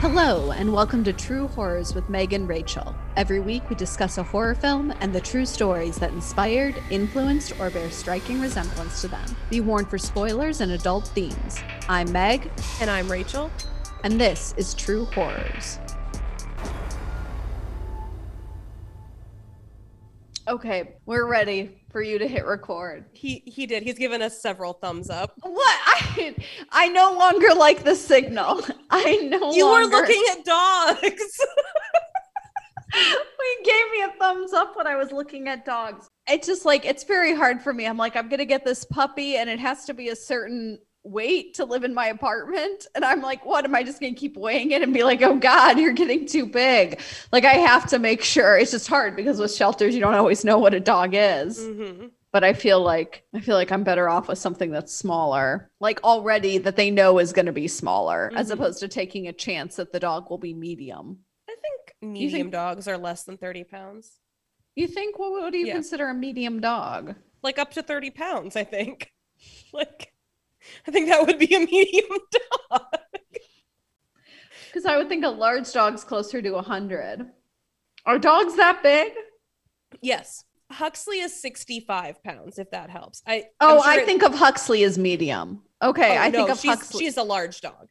Hello, and welcome to True Horrors with Meg and Rachel. Every week, we discuss a horror film and the true stories that inspired, influenced, or bear striking resemblance to them. Be warned for spoilers and adult themes. I'm Meg, And I'm Rachel. and this is True Horrors. Okay, we're ready for you to hit record. He he did. He's given us several thumbs up. What? I I no longer like the signal. I no You were looking at dogs. he gave me a thumbs up when I was looking at dogs. It's just like it's very hard for me. I'm like, I'm gonna get this puppy, and it has to be a certain weight to live in my apartment. And I'm like, what am I just gonna keep weighing it and be like, oh God, you're getting too big? Like I have to make sure. It's just hard because with shelters, you don't always know what a dog is. Mhm. But I feel like I feel like I'm better off with something that's smaller, like already that they know is gonna be smaller, as Mhm. opposed to taking a chance that the dog will be medium. I think medium think- dogs are less than 30 pounds. You think what, what do you Yeah. consider a medium dog? Like up to 30 pounds, I think. Like I think that would be a medium dog. Because I would think a large dog's closer to 100. Are dogs that big? Yes. Huxley is 65 pounds, if that helps. I Oh, sure I it- think of Huxley as medium. Okay, Oh, I think of she's, Huxley. she's a large dog.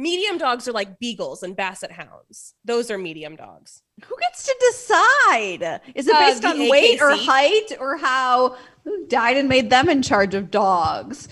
Medium dogs are like beagles and basset hounds. Those are medium dogs. Who gets to decide? Is it Uh, based the on weight or height or how who died and made them in charge of dogs?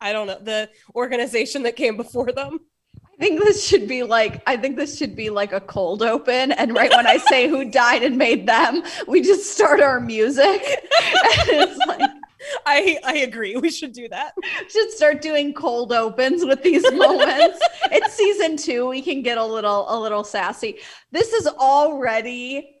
I don't know. The organization that came before them. I think this should be like I think this should be like a cold open and right when I say who died and made them, we just start our music. and it's like I I agree. We should do that. should start doing cold opens with these moments. it's season two. We can get a little a little sassy. This is already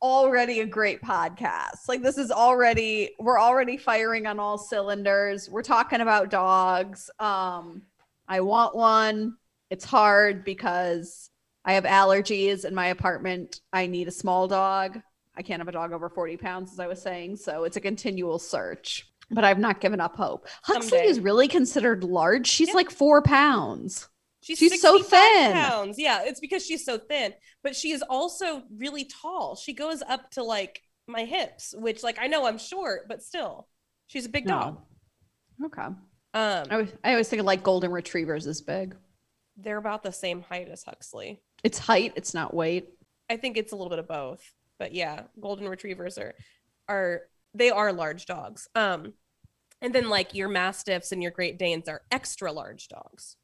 already a great podcast. Like this is already we're already firing on all cylinders. We're talking about dogs. Um I want one. It's hard because I have allergies in my apartment. I need a small dog. I can't have a dog over 40 pounds, as I was saying. So it's a continual search. But I've not given up hope. Huxley Someday. is really considered large. She's Yeah. like four pounds. She's, She's so thin. Pounds. Yeah, it's because she's so thin, but she is also really tall. She goes up to like my hips, which like I know I'm short, but still, she's a big dog. Okay. Um, I always, I always think of like golden retrievers is big. they're about the same height as Huxley. It's height, it's not weight. I think it's a little bit of both, but yeah, golden retrievers are are they are large dogs. Um, and then like your mastiffs and your Great Danes are extra large dogs.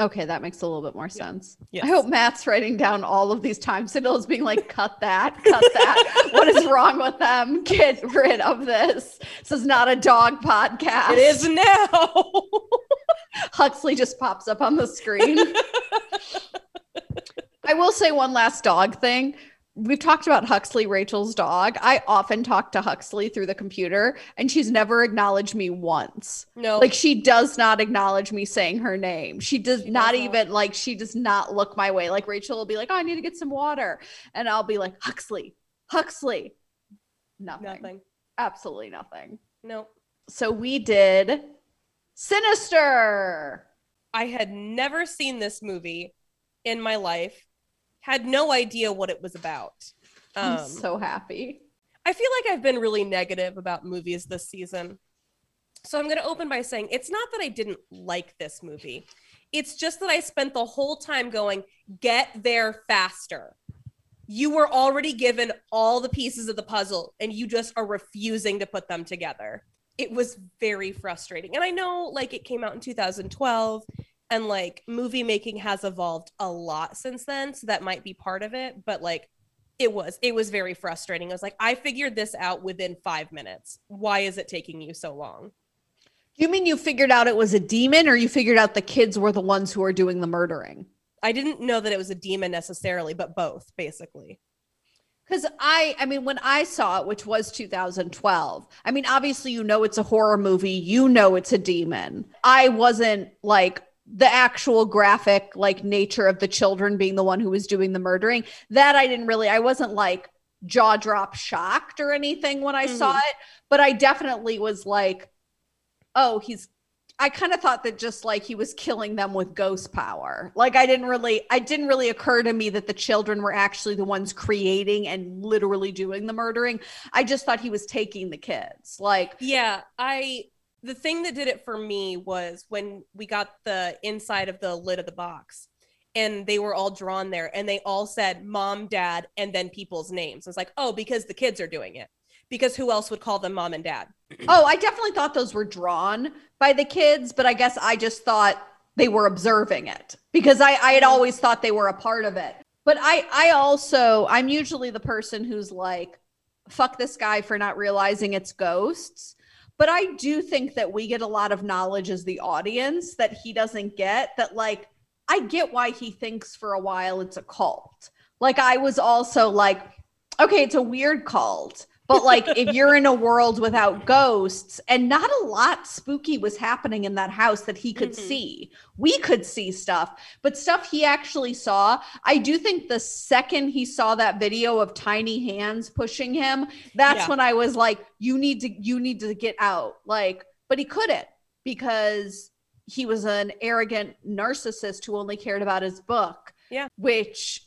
Okay, that makes a little bit more sense. Yes. I hope Matt's writing down all of these time signals, being like, cut that, cut that. what is wrong with them? Get rid of this. This is not a dog podcast. It is now. Huxley just pops up on the screen. I will say one last dog thing. We've talked about Huxley, Rachel's dog. I often talk to Huxley through the computer, and she's never acknowledged me once. no, Like she does not acknowledge me saying her name. She does She not even like she does not look my way. Like Rachel will be like, "Oh, I need to get some water," and I'll be like, "Huxley, Huxley." Nothing. nothing. Absolutely nothing. Nope. So we did Sinister. I had never seen this movie in my life, had no idea what it was about. Um, I'm so happy. I feel like I've been really negative about movies this season. So I'm going to open by saying it's not that I didn't like this movie. It's just that I spent the whole time going, get there faster. You were already given all the pieces of the puzzle and you just are refusing to put them together. It was very frustrating. And I know like it came out in 2012 and like movie making has evolved a lot since then, so that might be part of it, but like it was it was very frustrating. I was like, I figured this out within 5 minutes. Why is it taking you so long? You mean you figured out it was a demon, or you figured out the kids were the ones who are doing the murdering? I didn't know that it was a demon necessarily, but both basically. Because I, I mean, when I saw it, which was 2012, I mean, obviously, you know, it's a horror movie, you know, it's a demon. I wasn't like the actual graphic, like nature of the children being the one who was doing the murdering. That I didn't really, I wasn't like jaw drop shocked or anything when I saw Mhm. it, but I definitely was like, oh, he's I kind of thought that just like he was killing them with ghost power. Like I didn't really I didn't really occur to me that the children were actually the ones creating and literally doing the murdering. I just thought he was taking the kids. Like Yeah, I the thing that did it for me was when we got the inside of the lid of the box and they were all drawn there and they all said mom, dad, and then people's names. It's like, oh, because the kids are doing it. Because who else would call them mom and dad? Oh, I definitely thought those were drawn by the kids, but I guess I just thought they were observing it because I, I had always thought they were a part of it. But I, I also, I'm usually the person who's like, fuck this guy for not realizing it's ghosts. But I do think that we get a lot of knowledge as the audience that he doesn't get. That, like, I get why he thinks for a while it's a cult. Like, I was also like, okay, it's a weird cult but like if you're in a world without ghosts and not a lot spooky was happening in that house that he could Mhm. see. We could see stuff, but stuff he actually saw. I do think the second he saw that video of tiny hands pushing him, that's Yeah. when I was like you need to you need to get out. Like but he couldn't because he was an arrogant narcissist who only cared about his book. Yeah. Which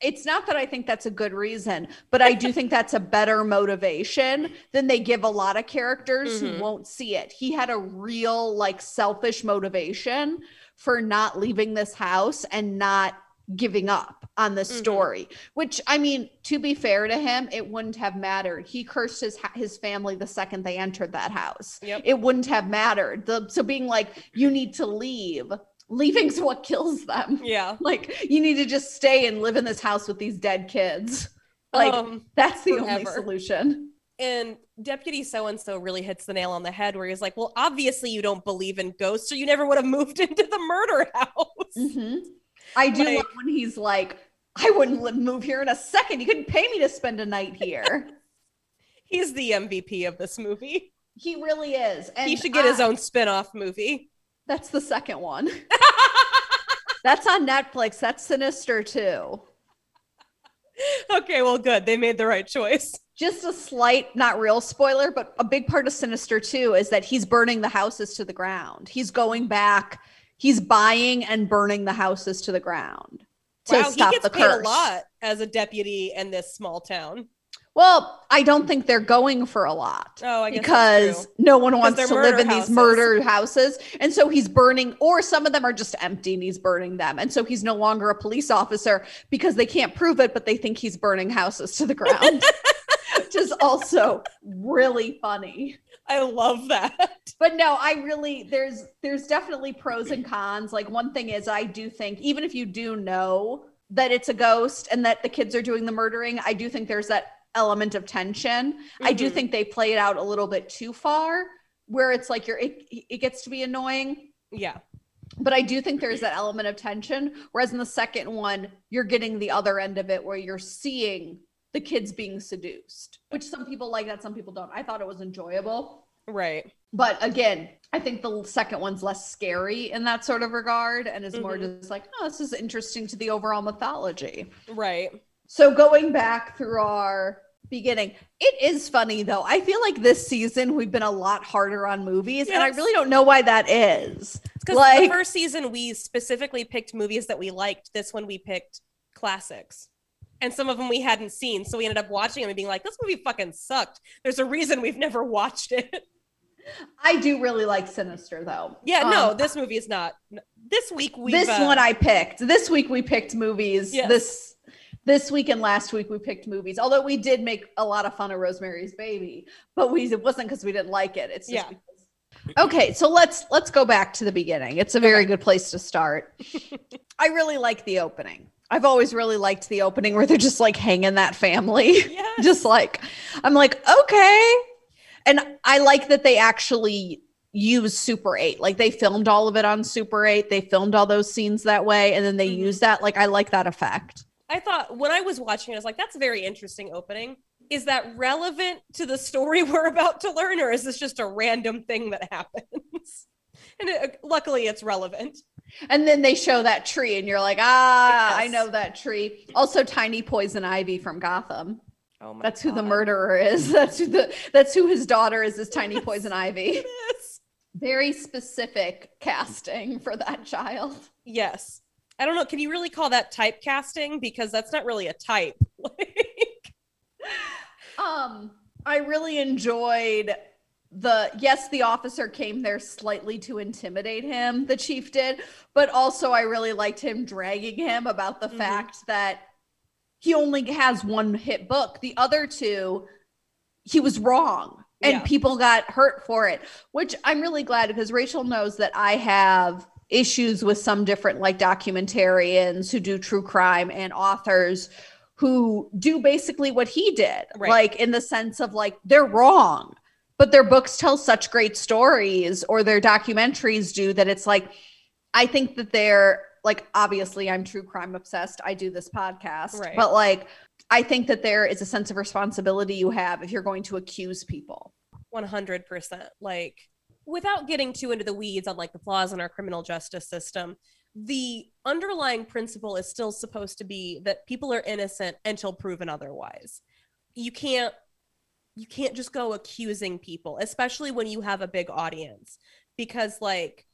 it's not that I think that's a good reason, but I do think that's a better motivation than they give a lot of characters Mhm. who won't see it. He had a real, like, selfish motivation for not leaving this house and not giving up on the Mhm. story which i mean to be fair to him it wouldn't have mattered he cursed his his family the second they entered that house Yep. it wouldn't have mattered the so being like you need to leave leaving's what kills them Yeah. like you need to just stay and live in this house with these dead kids like um, that's the only solution and Deputy So and so really hits the nail on the head where he's like, well, obviously you don't believe in ghosts, or you never would have moved into the murder house. Mhm. i do Like- love when he's like i wouldn't move here in a second you couldn't pay me to spend a night here He's the MVP of this movie. he really is and he should get his own spin-off movie. That's the second one that's on netflix that's sinister too okay, well, good. They made the right choice. just a slight not real spoiler but a big part of sinister too is that he's burning the houses to the ground he's going back he's buying and burning the houses to the ground to wow, he stop gets the paid a lot as a deputy in this small town. Well i don't think they're going for a lot Oh, I guess that's because no one wants to live in houses. these murder houses. And so he's burning or some of them are just empty and he's burning them. And so he's no longer a police officer because they can't prove it but they think he's burning houses to the ground which is also really funny. I love that. but no i really there's there's definitely pros and cons. Like one thing is i do think even if you do know that it's a ghost and that the kids are doing the murdering i do think there's that element of tension i do Mhm. think they play it out a little bit too far where it's like you're it, it gets to be annoying Yeah. but i do think there's that element of tension whereas in the second one you're getting the other end of it where you're seeing the kids being seduced which some people like that some people don't i thought it was enjoyable Right. but again, I think the second one's less scary in that sort of regard and is more Mhm. just like, oh, this is interesting to the overall mythology. Right. So going back through our beginning, it is funny though. I feel like this season we've been a lot harder on movies, and I really don't know why that is. Because Like- the first season we specifically picked movies that we liked. This one we picked classics. And some of them we hadn't seen. So we ended up watching them and being like, this movie fucking sucked. There's a reason we've never watched it. I do really like Sinister though. yeah, no, Um, this movie is not. This week we this one I picked. This week we picked movies. Yes. This this week and last week we picked movies. Although we did make a lot of fun of Rosemary's Baby, but we it wasn't because we didn't like it. It's just Yeah. because- Okay, so let's let's go back to the beginning. It's a very good place to start. I really like the opening. I've always really liked the opening where they're just like hanging that family. Yes. just like I'm like, okay. And I like that they actually use Super 8. Like they filmed all of it on Super 8. They filmed all those scenes that way and then they Mhm. use that. Like I like that effect. I thought when I was watching it, I was like, that's a very interesting opening. Is that relevant to the story we're about to learn, or is this just a random thing that happens? And it, luckily, it's relevant. And then they show that tree and you're like, ah, I know that tree. Also tiny poison ivy from Gotham. Oh my That's who the murderer is. That's who the that's who his daughter is, is tiny Yes. poison ivy. It is. Very specific casting for that child. Yes. I don't know. Can you really call that typecasting? Because that's not really a type. um, I really enjoyed the yes, the officer came there slightly to intimidate him, the chief did, but also I really liked him dragging him about the mm-hmm. fact that he only has one hit book. The other two, he was wrong and yeah. people got hurt for it, which I'm really glad because Rachel knows that I have issues with some different like documentarians who do true crime and authors who do basically what he did, right. like in the sense of like they're wrong, but their books tell such great stories or their documentaries do that it's like, I think that they're like, obviously, I'm true crime obsessed. I do this podcast, right. but like, I think that there is a sense of responsibility you have if you're going to accuse people. 100%. Like, without getting too into the weeds on like the flaws in our criminal justice system, the underlying principle is still supposed to be that people are innocent until proven otherwise. You can't you can't just go accusing people, especially when you have a big audience because like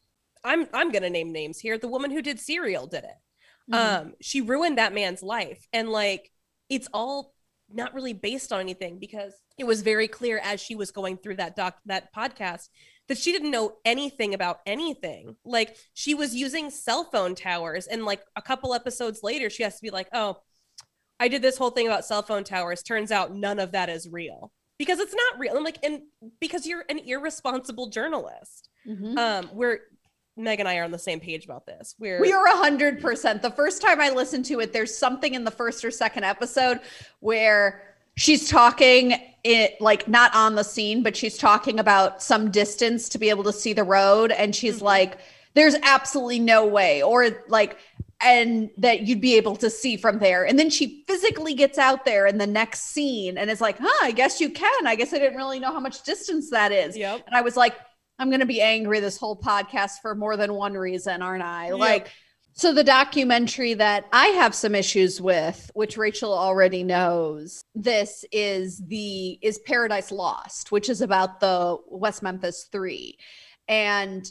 I'm I'm going to name names here. The woman who did Serial did it. Mm-hmm. Um she ruined that man's life and like it's all not really based on anything because it was very clear as she was going through that doc that podcast that she didn't know anything about anything. Like she was using cell phone towers, and like a couple episodes later, she has to be like, "Oh, I did this whole thing about cell phone towers. Turns out none of that is real." Because it's not real. I'm like, and because you're an irresponsible journalist. Mm-hmm. Um, we're Meg and I are on the same page about this. We're we are a hundred percent. The first time I listened to it, there's something in the first or second episode where she's talking it like not on the scene but she's talking about some distance to be able to see the road and she's mm-hmm. like there's absolutely no way or like and that you'd be able to see from there and then she physically gets out there in the next scene and is like huh i guess you can i guess i didn't really know how much distance that is yep. and i was like i'm going to be angry this whole podcast for more than one reason aren't i yep. like so the documentary that I have some issues with, which Rachel already knows, this is the is Paradise Lost, which is about the West Memphis 3. And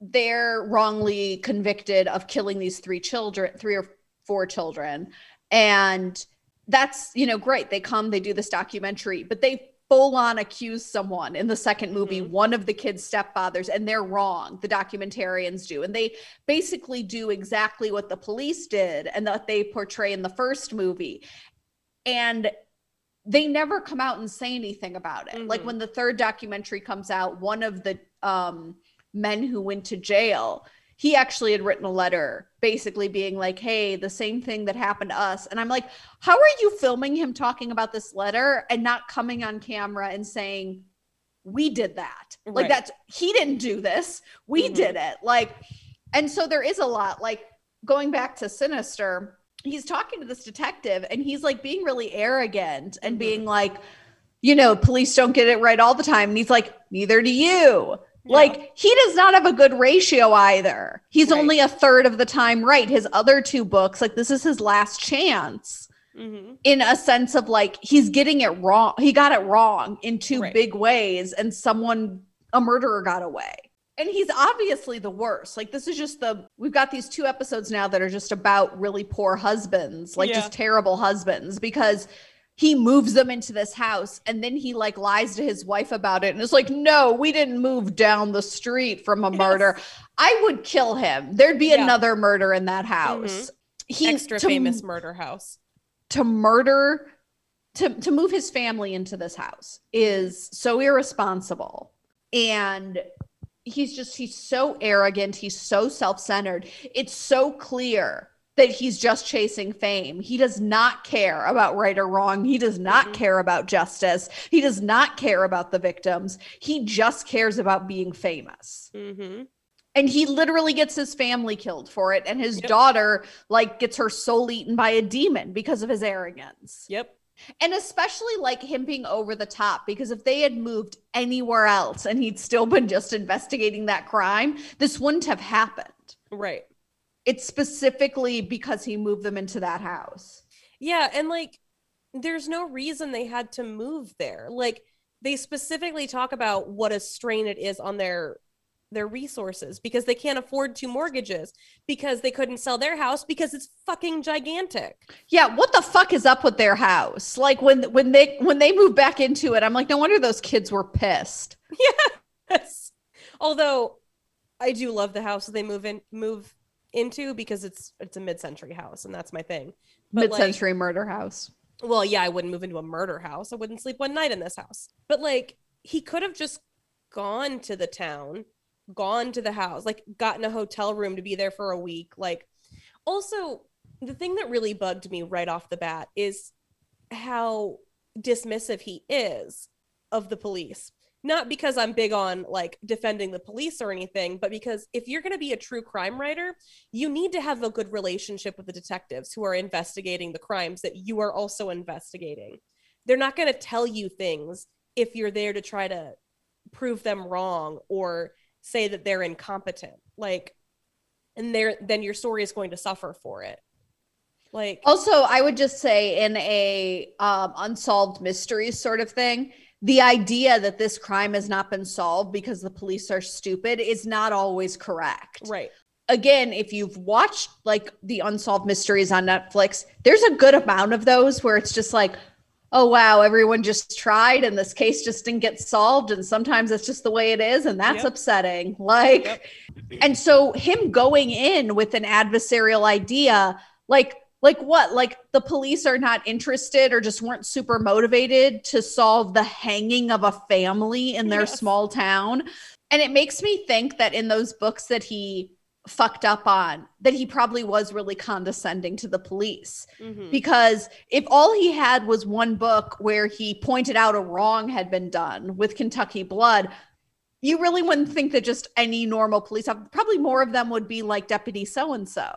they're wrongly convicted of killing these three children, three or four children. And that's, you know, great. They come, they do this documentary, but they full on accuse someone in the second movie, mm-hmm. one of the kids' stepfathers, and they're wrong. The documentarians do. And they basically do exactly what the police did and that they portray in the first movie. And they never come out and say anything about it. Mm-hmm. Like when the third documentary comes out, one of the um, men who went to jail he actually had written a letter basically being like, hey, the same thing that happened to us. And I'm like, how are you filming him talking about this letter and not coming on camera and saying, we did that? Right. Like, that's he didn't do this, we mm-hmm. did it. Like, and so there is a lot like going back to Sinister, he's talking to this detective and he's like being really arrogant and mm-hmm. being like, you know, police don't get it right all the time. And he's like, neither do you. Like he does not have a good ratio either. He's right. only a third of the time right. His other two books, like this is his last chance. Mm-hmm. In a sense of like he's getting it wrong. He got it wrong in two right. big ways, and someone, a murderer, got away. And he's obviously the worst. Like this is just the we've got these two episodes now that are just about really poor husbands, like yeah. just terrible husbands because he moves them into this house and then he like lies to his wife about it and it's like no we didn't move down the street from a yes. murder i would kill him. There'd be yeah. another murder in that house. Mm-hmm. he extra to, famous murder house. to murder to to move his family into this house is so irresponsible. And he's just he's so arrogant. He's so self-centered. It's so clear that he's just chasing fame. He does not care about right or wrong. He does not mm-hmm. care about justice. He does not care about the victims. He just cares about being famous. Mm-hmm. And he literally gets his family killed for it. And his yep. daughter, like, gets her soul eaten by a demon because of his arrogance. Yep. And especially like him being over the top, because if they had moved anywhere else and he'd still been just investigating that crime, this wouldn't have happened. Right it's specifically because he moved them into that house. Yeah, and like there's no reason they had to move there. Like they specifically talk about what a strain it is on their their resources because they can't afford two mortgages because they couldn't sell their house because it's fucking gigantic. Yeah, what the fuck is up with their house? Like when when they when they move back into it, I'm like, no wonder those kids were pissed. Yes. Although I do love the house they move in move into because it's it's a mid-century house and that's my thing. But, Mid-century murder house. well, yeah, I wouldn't move into a murder house. I wouldn't sleep one night in this house. But like he could have just gone to the town, gone to the house, like gotten a hotel room to be there for a week. Like also the thing that really bugged me right off the bat is how dismissive he is of the police. Not because I'm big on like defending the police or anything, but because if you're going to be a true crime writer, you need to have a good relationship with the detectives who are investigating the crimes that you are also investigating. They're not going to tell you things if you're there to try to prove them wrong or say that they're incompetent. Like and there then your story is going to suffer for it. Like Also, I would just say in a um, unsolved mysteries sort of thing, the idea that this crime has not been solved because the police are stupid is not always correct. right. Again, if you've watched like the unsolved mysteries on Netflix, there's a good amount of those where it's just like, oh wow, everyone just tried and this case just didn't get solved. And sometimes it's just the way it is, and that's Yep. upsetting. Like, Yep. and so him going in with an adversarial idea, like like what? Like the police are not interested or just weren't super motivated to solve the hanging of a family in their Yes. small town. And it makes me think that in those books that he fucked up on, that he probably was really condescending to the police Mhm. because if all he had was one book where he pointed out a wrong had been done with Kentucky Blood, you really wouldn't think that just any normal police officer, probably more of them would be like Deputy so and so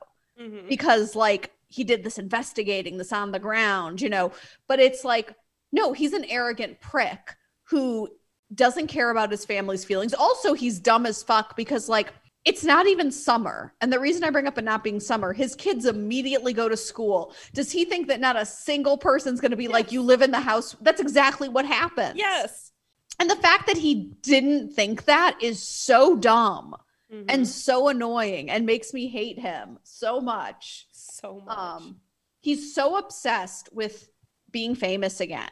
because like he did this investigating this on the ground, you know. But it's like, no, he's an arrogant prick who doesn't care about his family's feelings. Also, he's dumb as fuck because like it's not even summer. And the reason I bring up it not being summer, his kids immediately go to school. Does he think that not a single person's going to be like, you live in the house? That's exactly what happens. Yes. And the fact that he didn't think that is so dumb Mhm. and so annoying and makes me hate him so much so much. um he's so obsessed with being famous again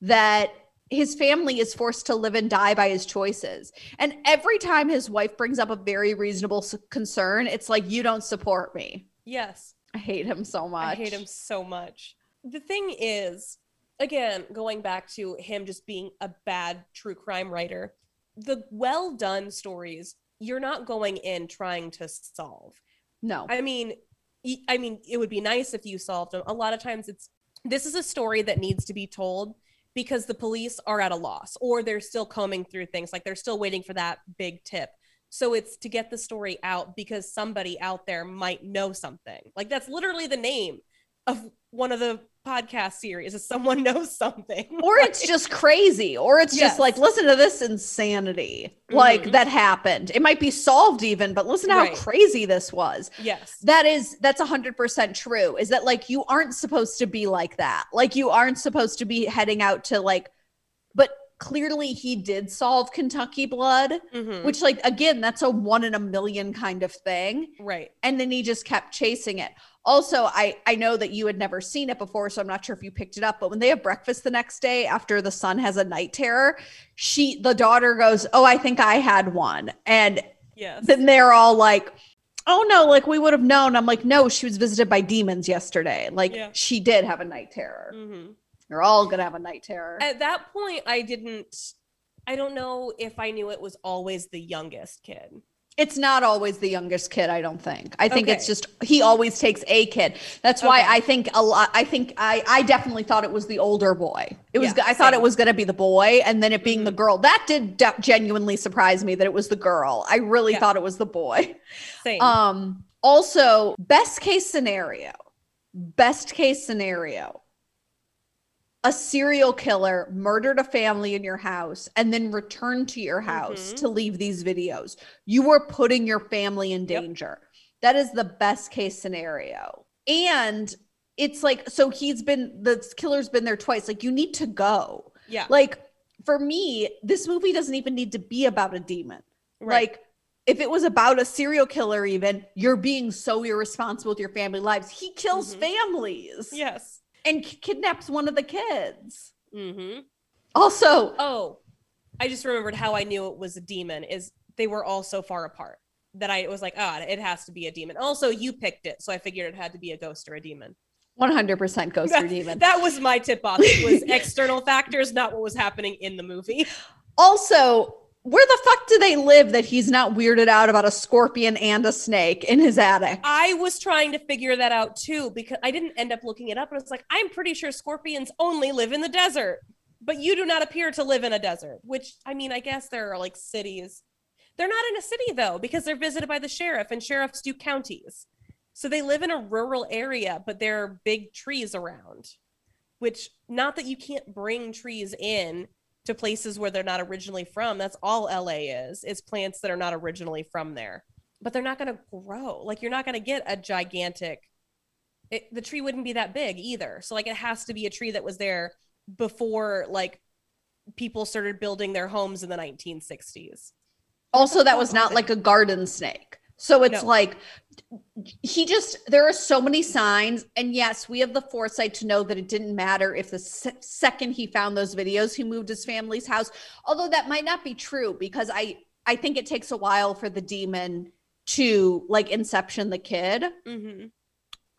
that his family is forced to live and die by his choices and every time his wife brings up a very reasonable concern it's like you don't support me yes. i hate him so much I hate him so much. The thing is, again, going back to him just being a bad true crime writer, the well done stories you're not going in trying to solve. no I mean, I mean, it would be nice if you solved them. A lot of times, it's this is a story that needs to be told because the police are at a loss or they're still combing through things, like they're still waiting for that big tip. So it's to get the story out because somebody out there might know something. Like that's literally the name of one of the podcast series is someone knows something. or it's just crazy or it's Yes. just like listen to this insanity like Mhm. that happened it might be solved even but listen to how crazy this was yes. that is that's 100% true is that like you aren't supposed to be like that like you aren't supposed to be heading out to like but clearly he did solve kentucky blood Mhm. which like again that's a one in a million kind of thing right. and then he just kept chasing it also i i know that you had never seen it before so i'm not sure if you picked it up but when they have breakfast the next day after the son has a night terror she the daughter goes oh i think i had one and Yes. then they're all like oh no like we would have known i'm like no she was visited by demons yesterday like Yeah. she did have a night terror Mhm. You're all gonna have a night terror At that point, I didn't. I don't know if I knew it was always the youngest kid. it's not always the youngest kid i don't think i think it's just he always takes a kid that's why Okay. i think a lot i think i i definitely thought it was the older boy it was Yeah, i thought it was going to be the boy and then it being the Mhm. girl that did de- genuinely surprise me that it was the girl i really Yeah. thought it was the boy Same. um also best case scenario best case scenario a serial killer murdered a family in your house and then returned to your house Mhm. to leave these videos you were putting your family in Yep. danger that is the best case scenario and it's like so he's been the killer's been there twice like you need to go yeah. like for me this movie doesn't even need to be about a demon right. like if it was about a serial killer, even you're being so irresponsible with your family lives. He kills Mhm. families Yes. And k- kidnaps one of the kids. Mm-hmm. Also, Oh, I just remembered how I knew it was a demon. Is they were all so far apart that I was like, ah, it has to be a demon. Also, you picked it, so I figured it had to be a ghost or a demon. 100% ghost or demon. That was my tip off. It was external factors, not what was happening in the movie. Also, where the fuck do they live that he's not weirded out about a scorpion and a snake in his attic? I was trying to figure that out too because I didn't end up looking it up. And it's like, I'm pretty sure scorpions only live in the desert, but you do not appear to live in a desert, which I mean, I guess there are like cities. They're not in a city though, because they're visited by the sheriff and sheriffs do counties. So they live in a rural area, but there are big trees around, which not that you can't bring trees in to places where they're not originally from. That's all LA is, is plants that are not originally from there but they're not going to grow. Like you're not going to get a gigantic. It, the tree wouldn't be that big either. So like it has to be a tree that was there before like people started building their homes in the 1960s. Also, that was not like a garden snake. So it's No. like he just there are so many signs. And yes we have the foresight to know that it didn't matter if the se- second he found those videos he moved his family's house. Although that might not be true because i i think it takes a while for the demon to like inception the kid. Mm-hmm.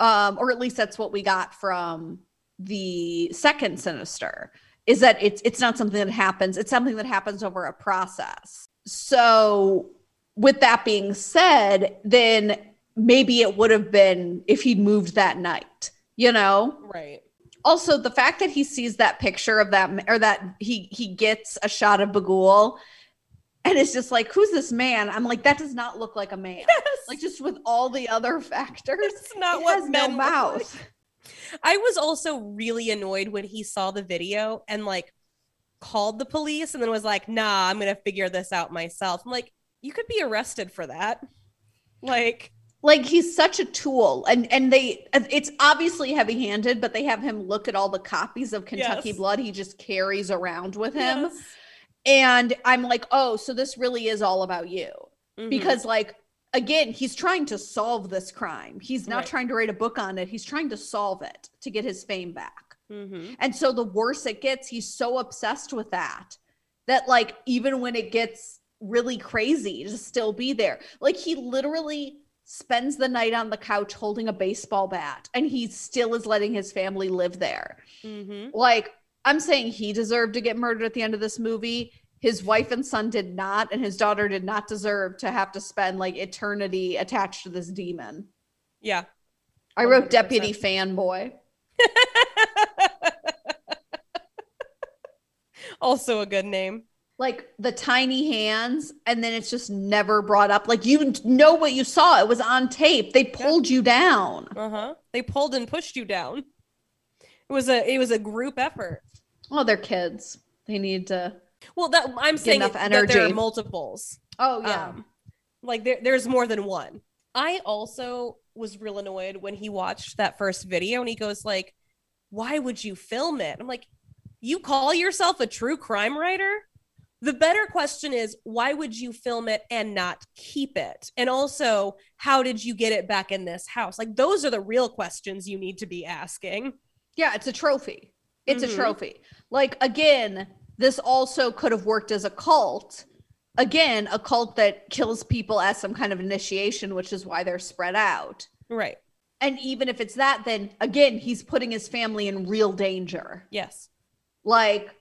um or at least that's what we got from the second sinister is that it's it's not something that happens. It's something that happens over a process. So with that being said then maybe it would have been if he'd moved that night you know Right. also the fact that he sees that picture of that or that he he gets a shot of Bughuul and it's just like who's this man i'm like that does not look like a man Yes. like just with all the other factors It's not it what has no look like. mouth I was also really annoyed when he saw the video and like called the police and then was like, "Nah, I'm to figure this out myself." I'm like, "You could be arrested for that." Like, like he's such a tool and and they it's obviously heavy handed but they have him look at all the copies of kentucky Yes. blood he just carries around with him yes. and i'm like oh so this really is all about you Mhm. because like again he's trying to solve this crime he's not Right. trying to write a book on it he's trying to solve it to get his fame back Mhm. and so the worse it gets he's so obsessed with that that like even when it gets really crazy to still be there like he literally spends the night on the couch holding a baseball bat and he still is letting his family live there Mhm. like i'm saying he deserved to get murdered at the end of this movie his wife and son did not and his daughter did not deserve to have to spend like eternity attached to this demon Yeah. i wrote deputy fanboy also a good name. Like the tiny hands and then it's just never brought up like you know what you saw it was on tape they pulled you down Uh-huh. They pulled and pushed you down. It was a it was a group effort. oh they're kids they need to Well, that I'm saying enough that there are energy. multiples. oh yeah Um, like there, there's more than one. I also was real annoyed when he watched that first video and he goes like, "Why would you film it?" I'm like, "You call yourself a true crime writer?" The better question is, why would you film it and not keep it? And also, how did you get it back in this house? Like those are the real questions you need to be asking. yeah it's a trophy it's Mhm. a trophy like again this also could have worked as a cult again a cult that kills people as some kind of initiation which is why they're spread out Right. and even if it's that then again he's putting his family in real danger Yes. like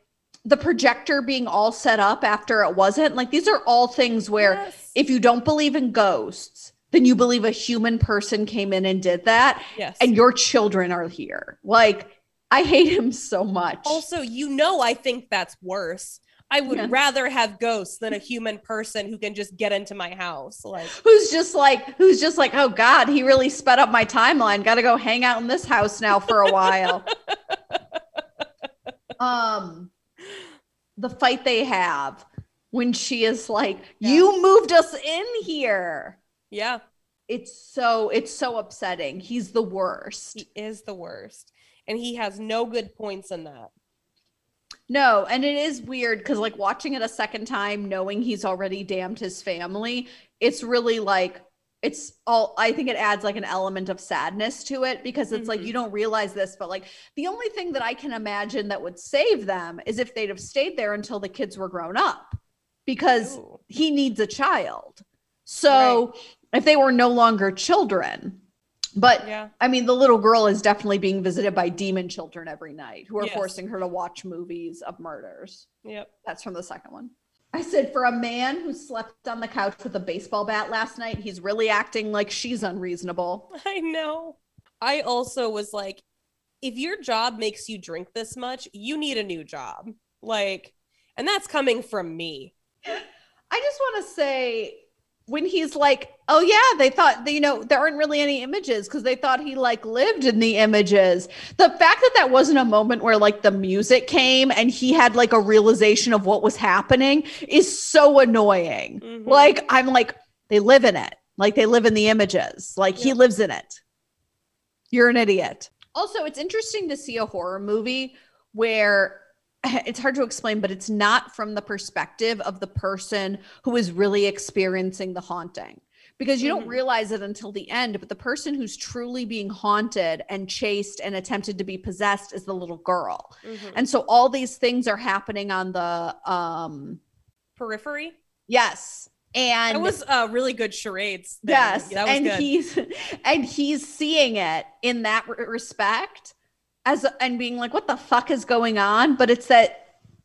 the projector being all set up after it wasn't like these are all things where Yes. if you don't believe in ghosts then you believe a human person came in and did that yes. and your children are here like i hate him so much Also, you know, I think that's worse. I would Yeah. rather have ghosts than a human person who can just get into my house. Like, who's just like who's just like oh god he really sped up my timeline gotta go hang out in this house now for a while um the fight they have when she is like Yeah. you moved us in here yeah, it's so it's so upsetting he's the worst he is the worst. And he has no good points in that. No, and it is weird because like watching it a second time, knowing he's already damned his family, it's really like it's all I think it adds like an element of sadness to it because it's like Mhm. you don't realize this, but like the only thing that I can imagine that would save them is if they'd have stayed there until the kids were grown up because Ooh. he needs a child. So if they were no longer children, but Yeah. I mean, the little girl is definitely being visited by demon children every night who are Yes. forcing her to watch movies of murders. Yep. That's from the second one. I said, for a man who slept on the couch with a baseball bat last night, he's really acting like she's unreasonable. I know. I also was like, if your job makes you drink this much, you need a new job. Like, and that's coming from me. I just want to say, when he's like, oh, yeah, they thought, you know, there aren't really any images because they thought he like lived in the images. The fact that that wasn't a moment where like the music came and he had like a realization of what was happening is so annoying. Mhm. Like, I'm like, they live in it. Like, they live in the images. Like, he lives in it. You're an idiot. Also, it's interesting to see a horror movie where it's hard to explain, but it's not from the perspective of the person who is really experiencing the haunting. Because you don't Mhm. realize it until the end, but the person who's truly being haunted and chased and attempted to be possessed is the little girl. Mhm. And so all these things are happening on the um Periphery. yes. And it was uh, really good charades. thing. Yes, that was and good. he's and he's seeing it in that respect as and being like, "What the fuck is going on?" But it's that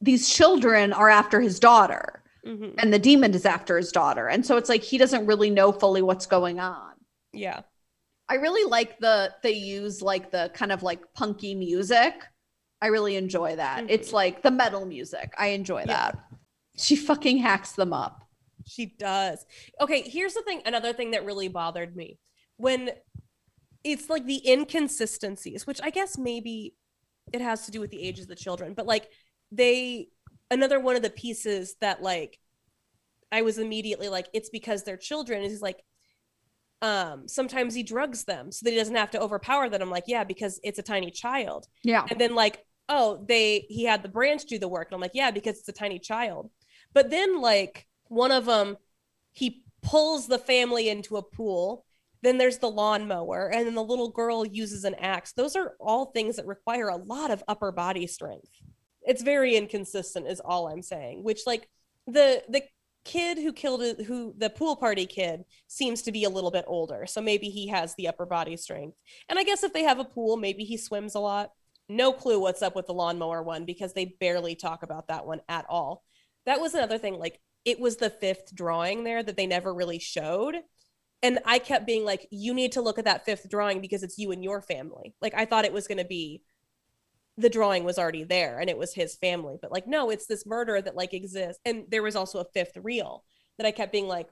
these children are after his daughter, Mhm. and the demon is after his daughter, and so it's like he doesn't really know fully what's going on. Yeah. I really like the they use like the kind of like punky music. I really enjoy that. Mhm. It's like the metal music. I enjoy Yeah. that. She fucking hacks them up. She does. Okay, here's the thing. Another thing that really bothered me when it's like the inconsistencies, which I guess maybe it has to do with the ages of the children, but like they, another one of the pieces that like I was immediately like, it's because they're children. Is like, um, sometimes he drugs them so that he doesn't have to overpower them. I'm like, yeah, because it's a tiny child. Yeah. And then like, oh, they he had the branch do the work. And I'm like, yeah, because it's a tiny child. But then like one of them, he pulls the family into a pool. Then there's the lawnmower, and then the little girl uses an axe. Those are all things that require a lot of upper body strength. It's very inconsistent, is all I'm saying. Which like the the kid who killed it, who the pool party kid seems to be a little bit older, so maybe he has the upper body strength. And I guess if they have a pool, maybe he swims a lot. No clue what's up with the lawnmower one because they barely talk about that one at all. That was another thing. Like it was the fifth drawing there that they never really showed. And I kept being like, you need to look at that fifth drawing because it's you and your family. Like I thought it was going to be the drawing was already there and it was his family. But like, no, it's this murder that like exists. And there was also a fifth reel that I kept being like,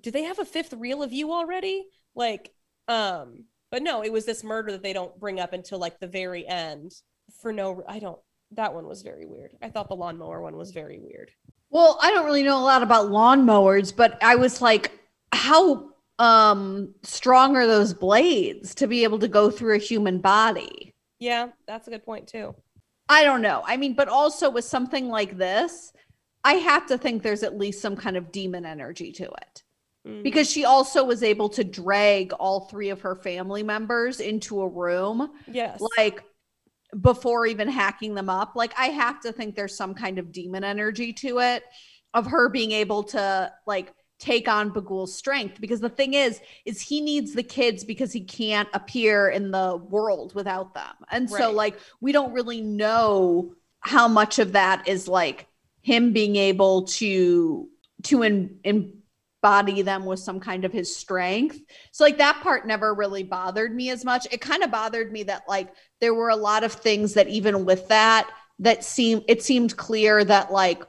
do they have a fifth reel of you already? Like, um, but no, it was this murder that they don't bring up until like the very end for no, I don't, that one was very weird. I thought the lawnmower one was very weird. Well, I don't really know a lot about lawnmowers, but I was like, how um strong are those blades to be able to go through a human body? Yeah, that's a good point too. I don't know. I mean, but also with something like this, I have to think there's at least some kind of demon energy to it. Mhm. Because she also was able to drag all three of her family members into a room yes, like before even hacking them up like i have to think there's some kind of demon energy to it of her being able to like take on Bughuul's strength because the thing is is he needs the kids because he can't appear in the world without them. And so like we don't really know how much of that is like him being able to to in, embody them with some kind of his strength. So like that part never really bothered me as much. It kind of bothered me that like there were a lot of things that even with that that seemed it seemed clear that like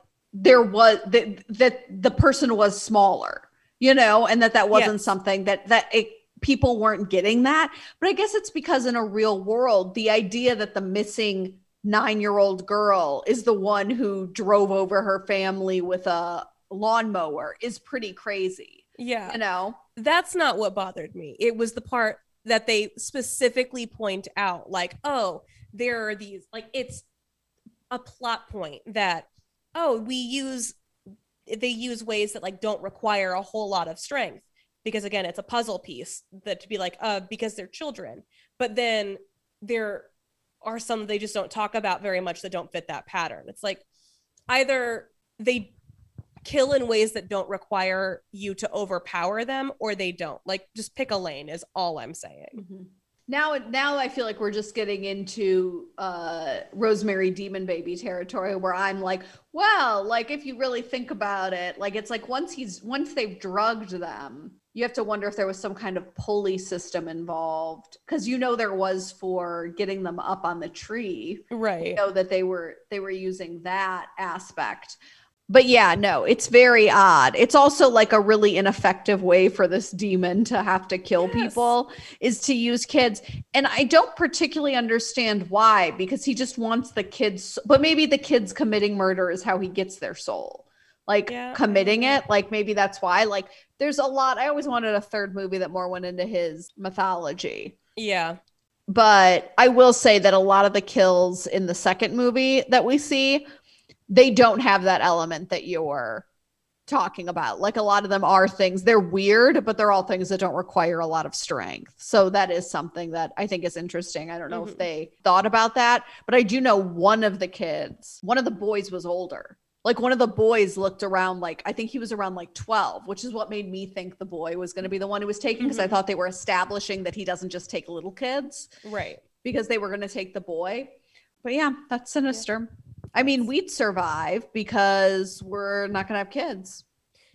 there was that that the person was smaller you know and that that wasn't something that that it, people weren't getting that. But i guess it's because in a real world the idea that the missing 9-year-old girl is the one who drove over her family with a lawnmower is pretty crazy yeah, you know? That's not what bothered me. It was the part that they specifically point out, like, oh, there are these, like, it's a plot point that oh we use they use ways that like don't require a whole lot of strength. Because again it's a puzzle piece that to be like uh because they're children. But then there are some they just don't talk about very much that don't fit that pattern. It's like either they kill in ways that don't require you to overpower them or they don't. Like just pick a lane is all i'm saying. Mm-hmm. Now, now I feel like we're just getting into uh, Rosemary Demon Baby territory, where I'm like, well, like if you really think about it, like it's like once he's once they've drugged them, you have to wonder if there was some kind of pulley system involved, because you know there was for getting them up on the tree. right You know that they were they were using that aspect. But yeah, no, it's very odd. It's also like a really ineffective way for this demon to have to kill Yes. people is to use kids. And I don't particularly understand why because he just wants the kids, but maybe the kids committing murder is how he gets their soul. Like Yeah, committing it, like maybe that's why. Like there's a lot. I always wanted a third movie that more went into his mythology yeah but I will say that a lot of the kills in the second movie that we see, they don't have that element that you're talking about. Like a lot of them are things, they're weird, but they're all things that don't require a lot of strength. So that is something that I think is interesting. I don't know if Mhm. they thought about that, but I do know one of the kids, one of the boys was older. Like one of the boys looked around like I think he was around like 12, which is what made me think the boy was going to be the one who was taken because I Mhm. thought they were establishing that he doesn't just take little kids right because they were going to take the boy. But yeah, that's sinister. I mean, we'd survive because we're not going to have kids.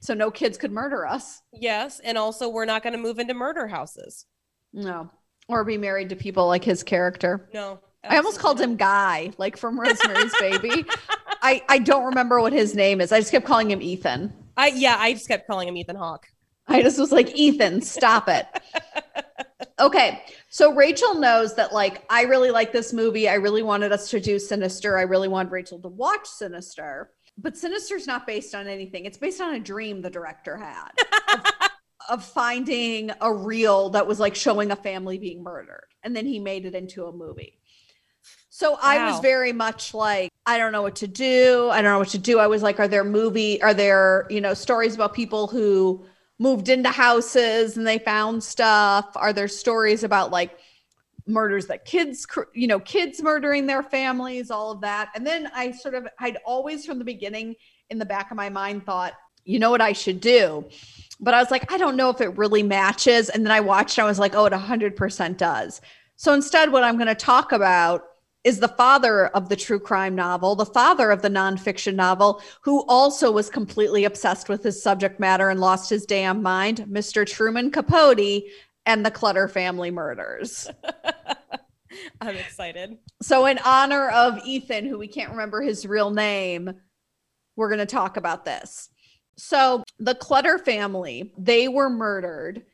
So no kids could murder us. yes and also we're not going to move into murder houses No. Or be married to people like his character. no I almost called him Guy, like from Rosemary's Baby. I, I don't remember what his name is. I just kept calling him Ethan. i yeah i just kept calling him ethan hawke I just was like, Ethan, stop it. Okay. So Rachel knows that, like, I really like this movie. I really wanted us to do Sinister. I really want Rachel to watch Sinister. But Sinister's not based on anything. It's based on a dream the director had of, of finding a reel that was like showing a family being murdered. And then he made it into a movie. So I was very much like, I don't know what to do. I don't know what to do. I was like, are there movie, are there, you know, stories about people who moved into houses and they found stuff? Are there stories about like murders that kids, you know, kids murdering their families, all of that? And then I sort of, I'd always from the beginning in the back of my mind thought, you know what I should do? But I was like, I don't know if it really matches. And then I watched, I was like, oh, it 100% does. So instead, what I'm going to talk about is the father of the true crime novel, the father of the nonfiction novel, who also was completely obsessed with his subject matter and lost his damn mind, Mr. Truman Capote and the Clutter family murders. i'm excited So, in honor of Ethan, who we can't remember his real name, we're going to talk about this. So, the Clutter family, they were murdered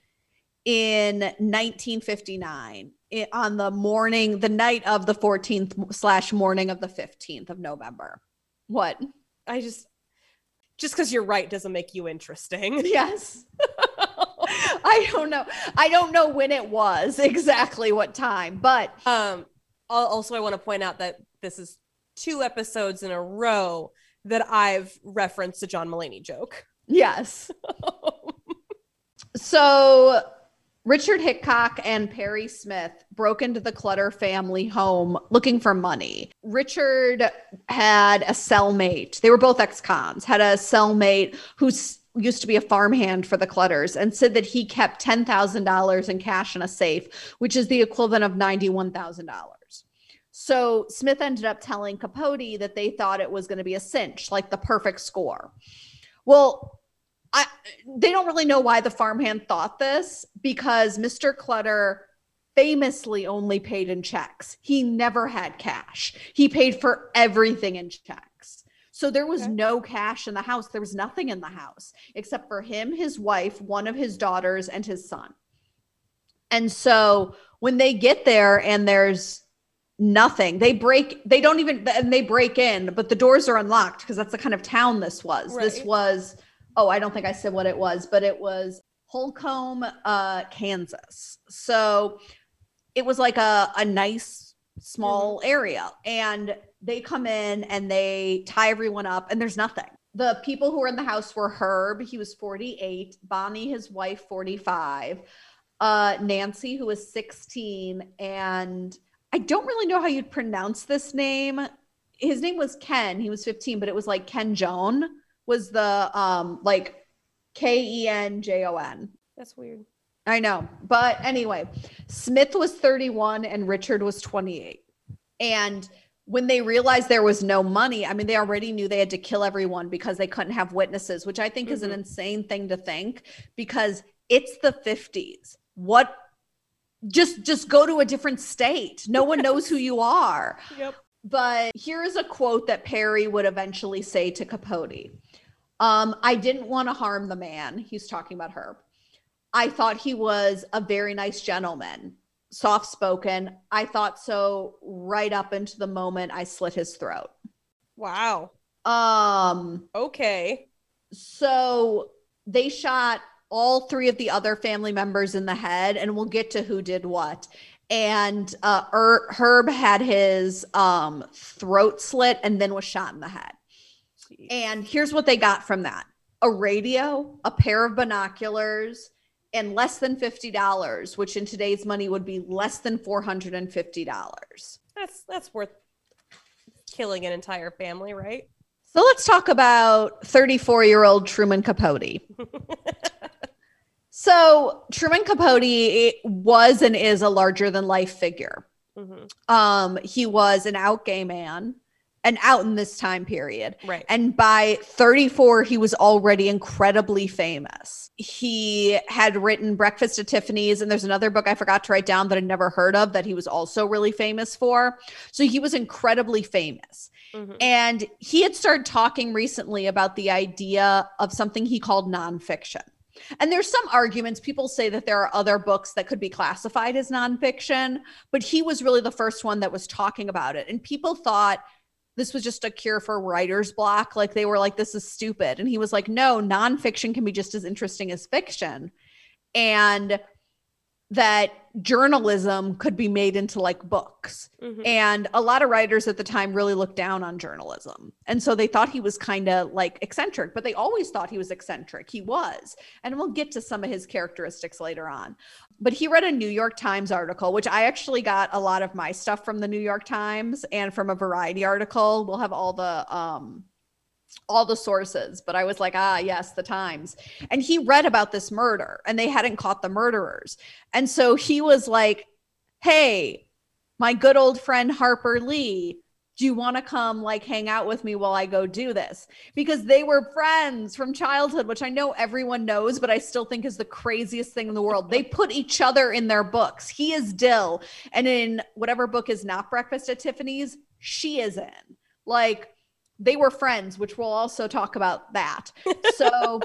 in 1959 i- on the morning, the night of the 14th slash morning of the 15th of November. What? i just just because you're right doesn't make you interesting Yes. I don't know. I don't know when it was exactly what time, but Um, also, I want to point out that this is two episodes in a row that I've referenced a John Mulaney joke. yes. So Richard Hickok and Perry Smith broke into the Clutter family home looking for money. Richard had a cellmate. They were both ex-cons, had a cellmate who used to be a farmhand for the Clutters and said that he kept $10,000 in cash in a safe, which is the equivalent of $91,000. So Smith ended up telling Capote that they thought it was going to be a cinch, like the perfect score. Well, I they don't really know why the farmhand thought this because Mr. Clutter famously only paid in checks. He never had cash. He paid for everything in checks. So there was Okay. no cash in the house. There was nothing in the house except for him, his wife, one of his daughters, and his son. And so when they get there and there's nothing, they break, they don't even, and they break in, but the doors are unlocked because that's the kind of town this was. This was, oh, I don't think I said what it was, but it was Holcomb, uh, Kansas. So it was like a, a nice small area and they come in and they tie everyone up and there's nothing. The people who were in the house were herb he was 48 bonnie his wife 45 uh nancy who was 16 and i don't really know how you'd pronounce this name. His name was ken he was 15 but it was like ken joan was the um like k-e-n-j-o-n That's weird. I know. But anyway, Smith was 31 and Richard was 28. And when they realized there was no money, I mean, they already knew they had to kill everyone because they couldn't have witnesses, which I think is an Mhm. insane thing to think because it's the 50s. What just just go to a different state. No one knows who you are. Yep. But here's a quote that Perry would eventually say to Capote. Um, I didn't want to harm the man. He's talking about Herb. I thought he was a very nice gentleman, soft spoken. I thought so right up into the moment I slit his throat. Wow. Um, Okay. so they shot all three of the other family members in the head, and we'll get to who did what. And uh, Er- Herb had his um, throat slit and then was shot in the head. Jeez. And here's what they got from that a radio, a pair of binoculars, and less than $50, which in today's money would be less than $450. That's that's worth killing an entire family, right? So let's talk about 34 year old Truman Capote. so Truman Capote was and is a larger than life figure. Mhm. Um, he was an out gay man and out in this time period. Right. And by 34, he was already incredibly famous. He had written Breakfast at Tiffany's, and there's another book I forgot to write down that I'd never heard of that he was also really famous for. So he was incredibly famous. Mhm. And he had started talking recently about the idea of something he called nonfiction. And there's some arguments. People say that there are other books that could be classified as nonfiction, but he was really the first one that was talking about it. And people thought this was just a cure for writer's block. Like they were like, this is stupid. And he was like, no, nonfiction can be just as interesting as fiction. And that journalism could be made into like books. Mhm. And a lot of writers at the time really looked down on journalism. And so they thought he was kind of like eccentric, but they always thought he was eccentric. He was. And we'll get to some of his characteristics later on. But he read a New York Times article, which I actually got a lot of my stuff from the New York Times and from a Variety article. We'll have all the um all the sources, but I was like, ah, yes, the Times. And he read about this murder and they hadn't caught the murderers. And so he was like, hey, my good old friend Harper Lee, do you want to come like hang out with me while I go do this? Because they were friends from childhood, which I know everyone knows, but I still think is the craziest thing in the world. They put each other in their books. He is Dill, and in whatever book is not Breakfast at Tiffany's, she is in. Like they were friends, which we'll also talk about that. So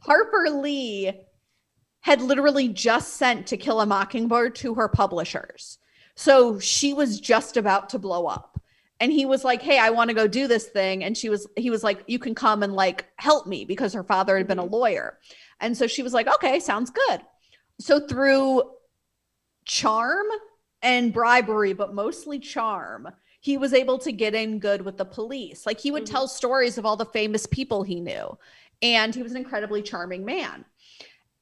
Harper Lee had literally just sent To Kill a Mockingbird to her publishers. So she was just about to blow up. And he was like, "Hey, I want to go do this thing." And she was he was like, "You can come and like help me because her father had been a mm-hmm. lawyer." And so she was like, "Okay, sounds good." So through charm and bribery, but mostly charm, he was able to get in good with the police. Like he would Mhm. tell stories of all the famous people he knew. And he was an incredibly charming man.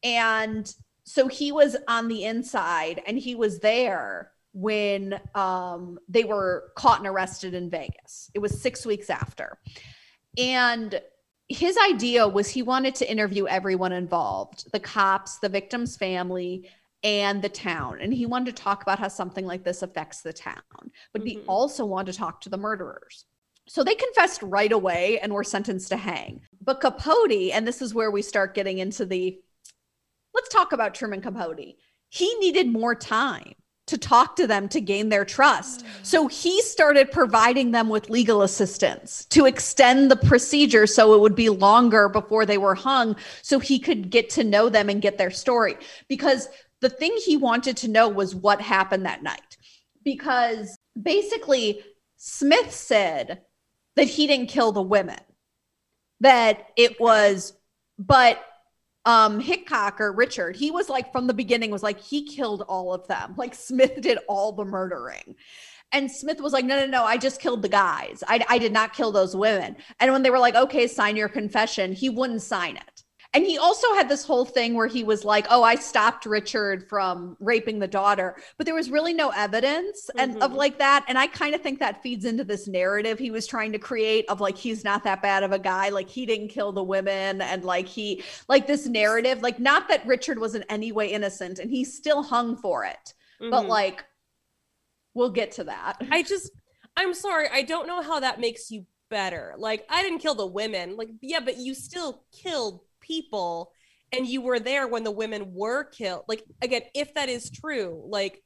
And so he was on the inside and he was there when um, they were caught and arrested in Vegas. It was six weeks after. And his idea was he wanted to interview everyone involved the cops, the victim's family, and the town. And he wanted to talk about how something like this affects the town. But he Mhm. also wanted to talk to the murderers. So they confessed right away and were sentenced to hang. But Capote, and this is where we start getting into the let's talk about Truman Capote. He needed more time to talk to them to gain their trust. So he started providing them with legal assistance to extend the procedure so it would be longer before they were hung so he could get to know them and get their story. Because the thing he wanted to know was what happened that night. Because basically, Smith said that he didn't kill the women, that it was, but um Hickok or Richard, he was like from the beginning was like he killed all of them. Like Smith did all the murdering. And Smith was like, no, no, no, I just killed the guys. I, I did not kill those women. And when they were like, okay, sign your confession, he wouldn't sign it. And he also had this whole thing where he was like, "Oh, I stopped Richard from raping the daughter," but there was really no evidence and Mhm. of like that. And I kind of think that feeds into this narrative he was trying to create of like he's not that bad of a guy, like he didn't kill the women, and like he like this narrative, like not that Richard was in any way innocent, and he still hung for it, but Mhm. like we'll get to that. I just, I'm sorry, I don't know how that makes you better. Like, I didn't kill the women. Like, yeah, but you still killed people and you were there when the women were killed. Like, again, if that is true, like,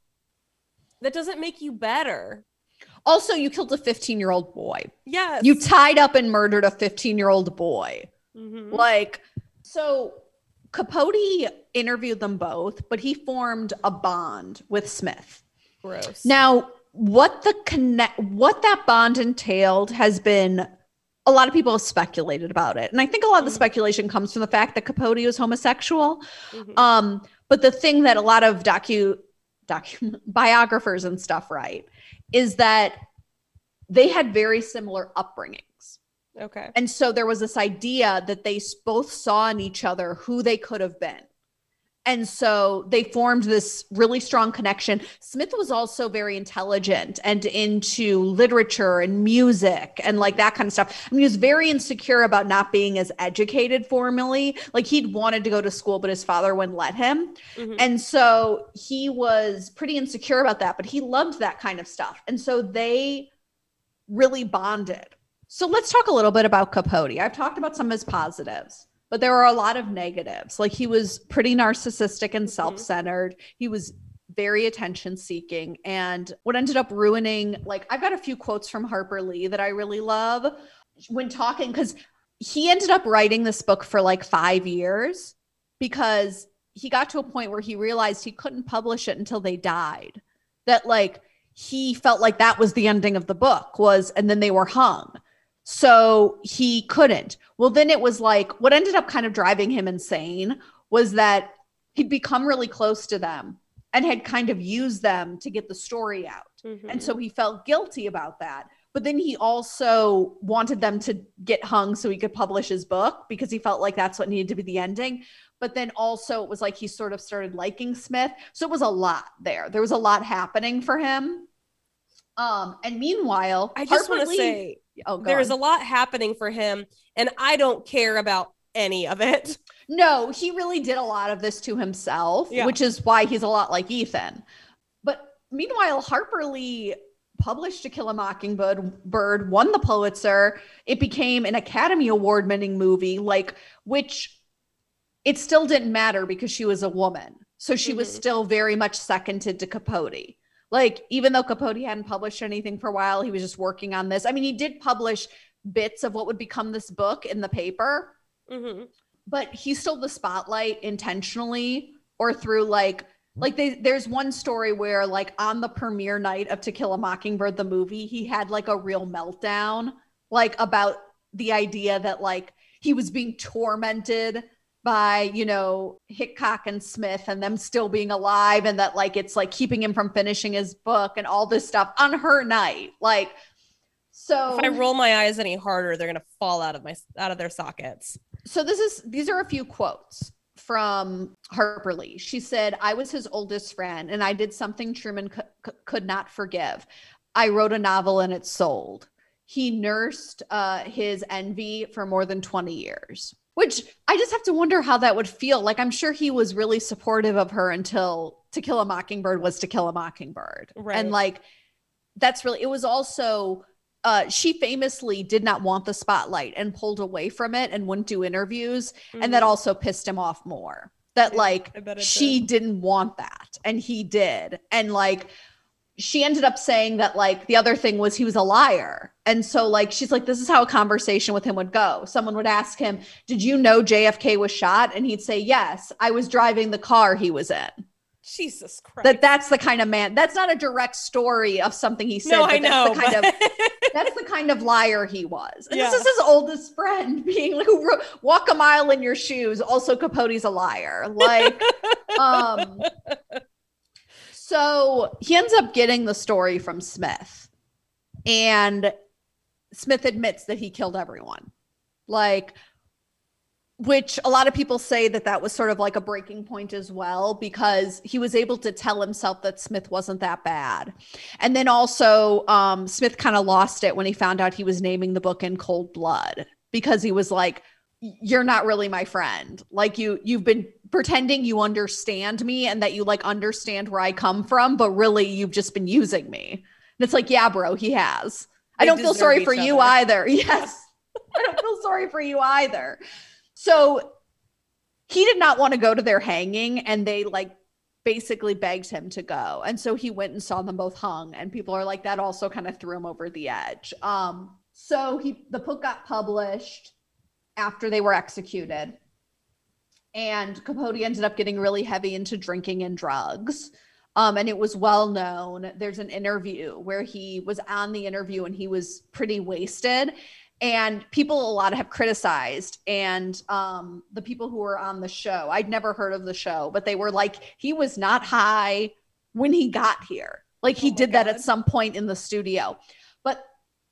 that doesn't make you better. Also, you killed a 15 year old boy. Yes. You tied up and murdered a 15 year old boy. Mhm. Like, so Capote interviewed them both, but he formed a bond with Smith. Gross. Now, what the connect, what that bond entailed has been a lot of people have speculated about it. And I think a lot of the Mhm. speculation comes from the fact that Capote was homosexual. Mhm. Um, but the thing that a lot of docu docu biographers and stuff write is that they had very similar upbringings. okay. And so there was this idea that they both saw in each other who they could have been. And so they formed this really strong connection. Smith was also very intelligent and into literature and music and like that kind of stuff. I mean, he was very insecure about not being as educated formally. Like he'd wanted to go to school, but his father wouldn't let him. Mhm. And so he was pretty insecure about that, but he loved that kind of stuff. And so they really bonded. So let's talk a little bit about Capote. I've talked about some of his positives, but there were a lot of negatives. Like he was pretty narcissistic and mm-hmm. self centered. He was very attention seeking. And what ended up ruining, like, I've got a few quotes from Harper Lee that I really love when talking, because he ended up writing this book for like five years because he got to a point where he realized he couldn't publish it until they died. That, like, he felt like that was the ending of the book was and then they were hung so he couldn't. Well then it was like what ended up kind of driving him insane was that he'd become really close to them and had kind of used them to get the story out. Mhm. and so he felt guilty about that. But then he also wanted them to get hung so he could publish his book because he felt like that's what needed to be the ending. But then also it was like he sort of started liking smith. So it was a lot there. There was a lot happening for him. Um and meanwhile I just want to say oh there's a lot happening for him, and I don't care about any of it. No, he really did a lot of this to himself, Yeah. which is why he's a lot like Ethan. But meanwhile, Harper Lee published To Kill a Mockingbird, Bird, won the Pulitzer. It became an Academy Award winning movie, like which it still didn't matter because she was a woman. So she was Mhm. still very much seconded to Capote. Like, even though Capote hadn't published anything for a while, he was just working on this. I mean, he did publish bits of what would become this book in the paper, Mhm. but he stole the spotlight intentionally or through like like they, there's one story where like on the premiere night of to kill a mockingbird the movie he had like a real meltdown like about the idea that like he was being tormented by you know hickok and smith and them still being alive and that like it's like keeping him from finishing his book and all this stuff on her night like so If I roll my eyes any harder, they're gonna fall out of my out of their sockets. so this is these are a few quotes from Harper Lee. She said, "I was his oldest friend, and I did something Truman c- c- could not forgive. I wrote a novel, and it sold. He nursed uh, his envy for more than twenty years." Which I just have to wonder how that would feel. Like I'm sure he was really supportive of her until To Kill a Mockingbird was To Kill a Mockingbird, Right. and like that's really. It was also uh, she famously did not want the spotlight and pulled away from it and wouldn't do interviews. And that Mhm. also pissed him off more. That Yeah, like I bet it she did. didn't want that and he did. And like she ended up saying that like the other thing was he was a liar. And so like she's like this is how a conversation with him would go. Someone would ask him, "Did you know JFK was shot?" and he'd say, "Yes, I was driving the car he was in." Jesus Christ. that that's the kind of man. That's not a direct story of something he said. no, but I that's know. The kind but- of that's the kind of liar he was. And Yeah. this is his oldest friend being like, walk a mile in your shoes. Also, Capote's a liar. Like, um, so he ends up getting the story from Smith, and Smith admits that he killed everyone. Like, which a lot of people say that that was sort of like a breaking point as well because he was able to tell himself that Smith wasn't that bad. And then also um, Smith kind of lost it when he found out he was naming the book in cold blood because he was like you're not really my friend. Like you you've been pretending you understand me and that you like understand where I come from, but really you've just been using me. And it's like, yeah, bro, he has. I don't feel sorry for you either. Yes. I don't feel sorry for you either. So he did not want to go to their hanging and they like basically begged him to go. And so he went and saw them both hung and people are like that also kind of threw him over the edge. Um so he the book got published after they were executed. And Capote ended up getting really heavy into drinking and drugs. Um, and it was well known. There's an interview where he was on the interview and he was pretty wasted. And people a lot have criticized, and um, the people who were on the show, I'd never heard of the show, but they were like, he was not high when he got here. Like he Oh did that at some point in the studio. But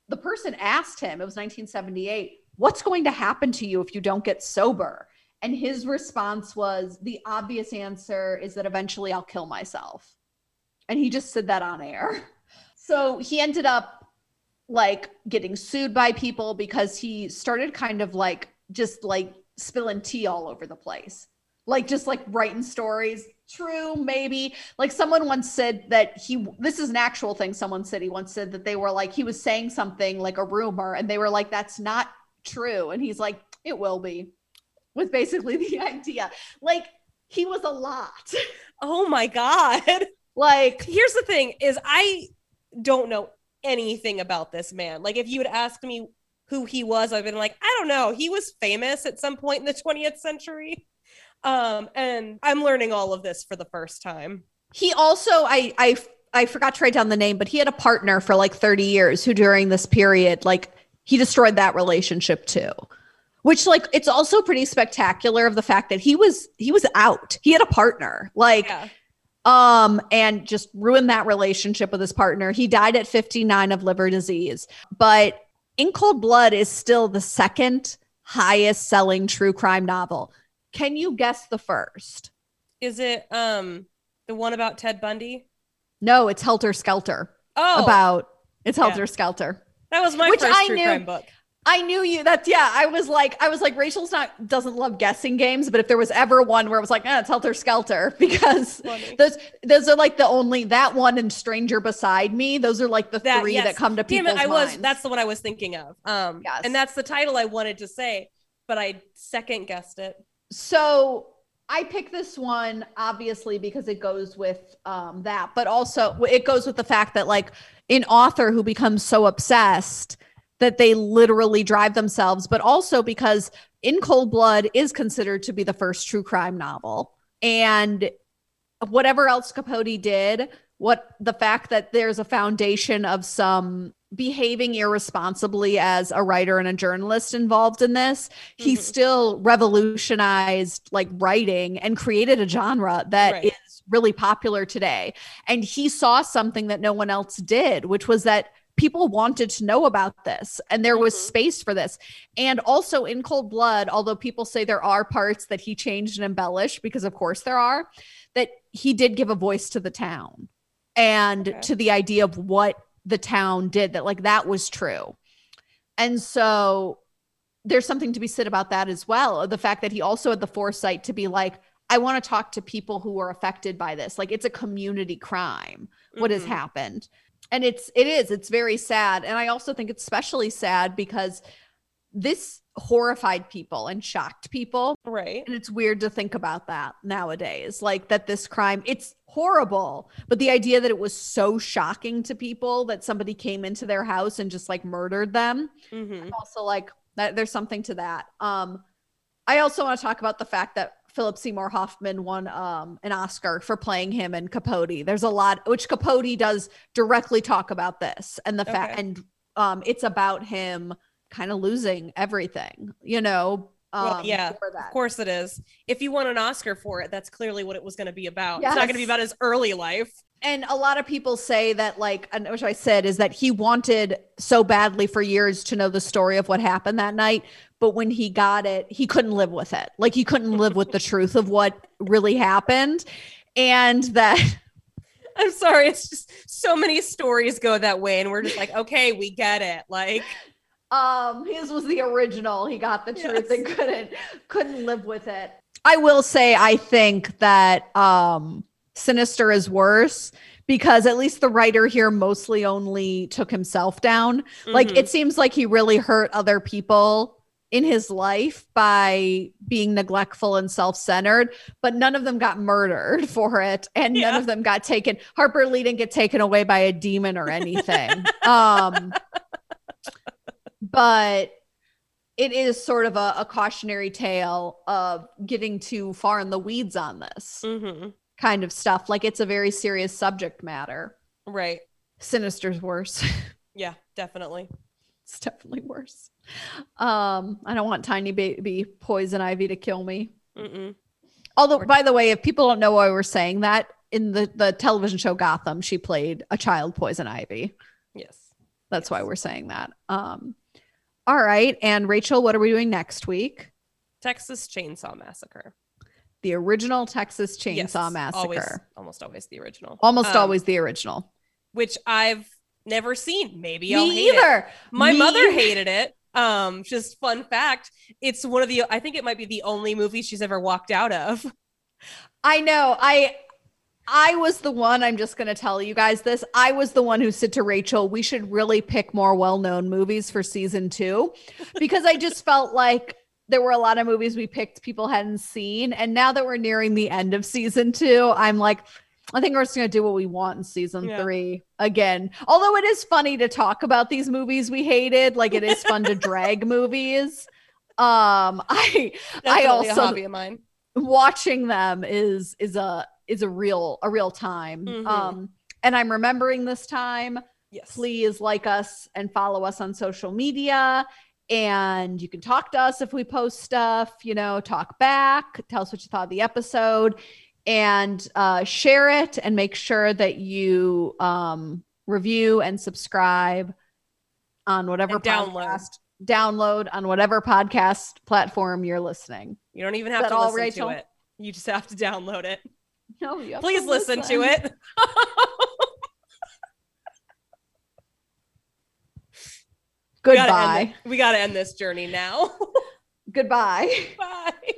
the person asked him, it was 1978, what's going to happen to you if you don't get sober? And his response was, the obvious answer is that eventually I'll kill myself. And he just said that on air. So he ended up like getting sued by people because he started kind of like just like spilling tea all over the place. Like just like writing stories. True, maybe. Like someone once said that he this is an actual thing someone said he once said that they were like he was saying something like a rumor and they were like that's not true and he's like it will be. Was basically the idea. Like he was a lot. oh my God. like Here's the thing is I don't know anything about this man. Like if you would ask me who he was, I've been like, I don't know. He was famous at some point in the 20th century. Um, and I'm learning all of this for the first time. he also I I I forgot to write down the name, but he had a partner for like 30 years who during this period like he destroyed that relationship too. Which like it's also pretty spectacular of the fact that he was he was out. He had a partner. Like Yeah. um and just ruined that relationship with his partner. He died at 59 of liver disease. But In Cold Blood is still the second highest selling true crime novel. Can you guess the first? Is it um the one about Ted Bundy? No, it's Helter Skelter. Oh, About it's Yeah. Helter Skelter. that was my which first I true knew- crime book. I knew you. That's yeah. I was like, I was like, Rachel's not doesn't love guessing games, but if there was ever one where it was like, eh, it's Helter Skelter, because Funny. those those are like the only that one and Stranger Beside Me. Those are like the That- three yes. that come to Damn people's it, I was that's the one I was thinking of. Um Yes. and that's the title I wanted to say, but I second guessed it. so I pick this one obviously because it goes with um, that, but also it goes with the fact that like an author who becomes so obsessed that they literally drive themselves, but also because In Cold Blood is considered to be the first true crime novel. And whatever else Capote did, what the fact that there's a foundation of some behaving irresponsibly as a writer and a journalist involved in this, he Mhm. still revolutionized like writing and created a genre that is Right. really popular today. And he saw something that no one else did, which was that people wanted to know about this and there was Mhm. space for this. And also in Cold Blood, although people say there are parts that he changed and embellished, because of course there are, that he did give a voice to the town and Okay. to the idea of what the town did, that like that was true. And so there's something to be said about that as well. The fact that he also had the foresight to be like, I want to talk to people who are affected by this. Like it's a community crime what has Mhm. happened. And it's it is, it's very sad. And I also think it's especially sad because this horrified people and shocked people. Right. And it's weird to think about that nowadays. Like that this crime, it's horrible. But the idea that it was so shocking to people that somebody came into their house and just like murdered them hmm also like that there's something to that um i also want to talk about the fact that Philip Seymour Hoffman won um, an Oscar for playing him in Capote. There's a lot, which Capote does directly talk about this and the fact, and um, it's about him kind of losing everything, you know. Um, Well, yeah. Of course it is. If you won an Oscar for it, that's clearly what it was going to be about. It's not going to be about his early life. And a lot of people say that like and which i said is that he wanted so badly for years to know the story of what happened that night but when he got it he couldn't live with it like he couldn't live with the truth of what really happened and that I'm sorry. It's just so many stories go that way, and we're just like, okay, we get it. Like, um his was the original he got the truth Yes. and couldn't couldn't live with it i will say i think that um sinister is worse because at least the writer here mostly only took himself down Like mhm. it seems like he really hurt other people in his life by being neglectful and self-centered, but none of them got murdered for it and none of them got taken Harper Lee didn't get taken away by a demon or anything. um but it is sort of a, a cautionary tale of getting too far in the weeds on this Mhm. Kind of stuff. Like it's a very serious subject matter. right. Sinister's worse. Yeah, definitely. it's definitely worse. Um, I don't want tiny baby poison ivy to kill me. Mm-mm. Although, by the way, if people don't know why we're saying that, in the the television show Gotham, she played a child poison ivy. Yes. That's why we're saying that. Um, all right, and Rachel, what are we doing next week? Texas Chainsaw Massacre. The original Texas Chainsaw Yes, Massacre. Always, almost always the original. Almost Um, always the original. Which I've never seen. Maybe I'll Me hate it. either. My Me mother hated it. Um, just fun fact. It's one of the I think it might be the only movie she's ever walked out of. I know. I I was the one, I'm just going to tell you guys this. I was the one who said to Rachel, we should really pick more well-known movies for season 2 because I just felt like there were a lot of movies we picked people hadn't seen and now that we're nearing the end of season 2, I'm like I think we're just going to do what we want in season Yeah. 3 again. Although it is funny to talk about these movies we hated, like it is fun to drag movies. Um I Definitely also- a hobby of mine. watching them is is a is a real a real time Mhm. um and i'm remembering this time Yes. please like us and follow us on social media and you can talk to us if we post stuff you know talk back tell us what you thought of the episode and uh, share it and make sure that you um, review and subscribe on whatever And download. podcast download on whatever podcast platform you're listening You don't even have to all, listen Rachel? to it. You just have to download it. no you have Please listen to it. We gotta end goodbye We got to end this journey now. goodbye Bye.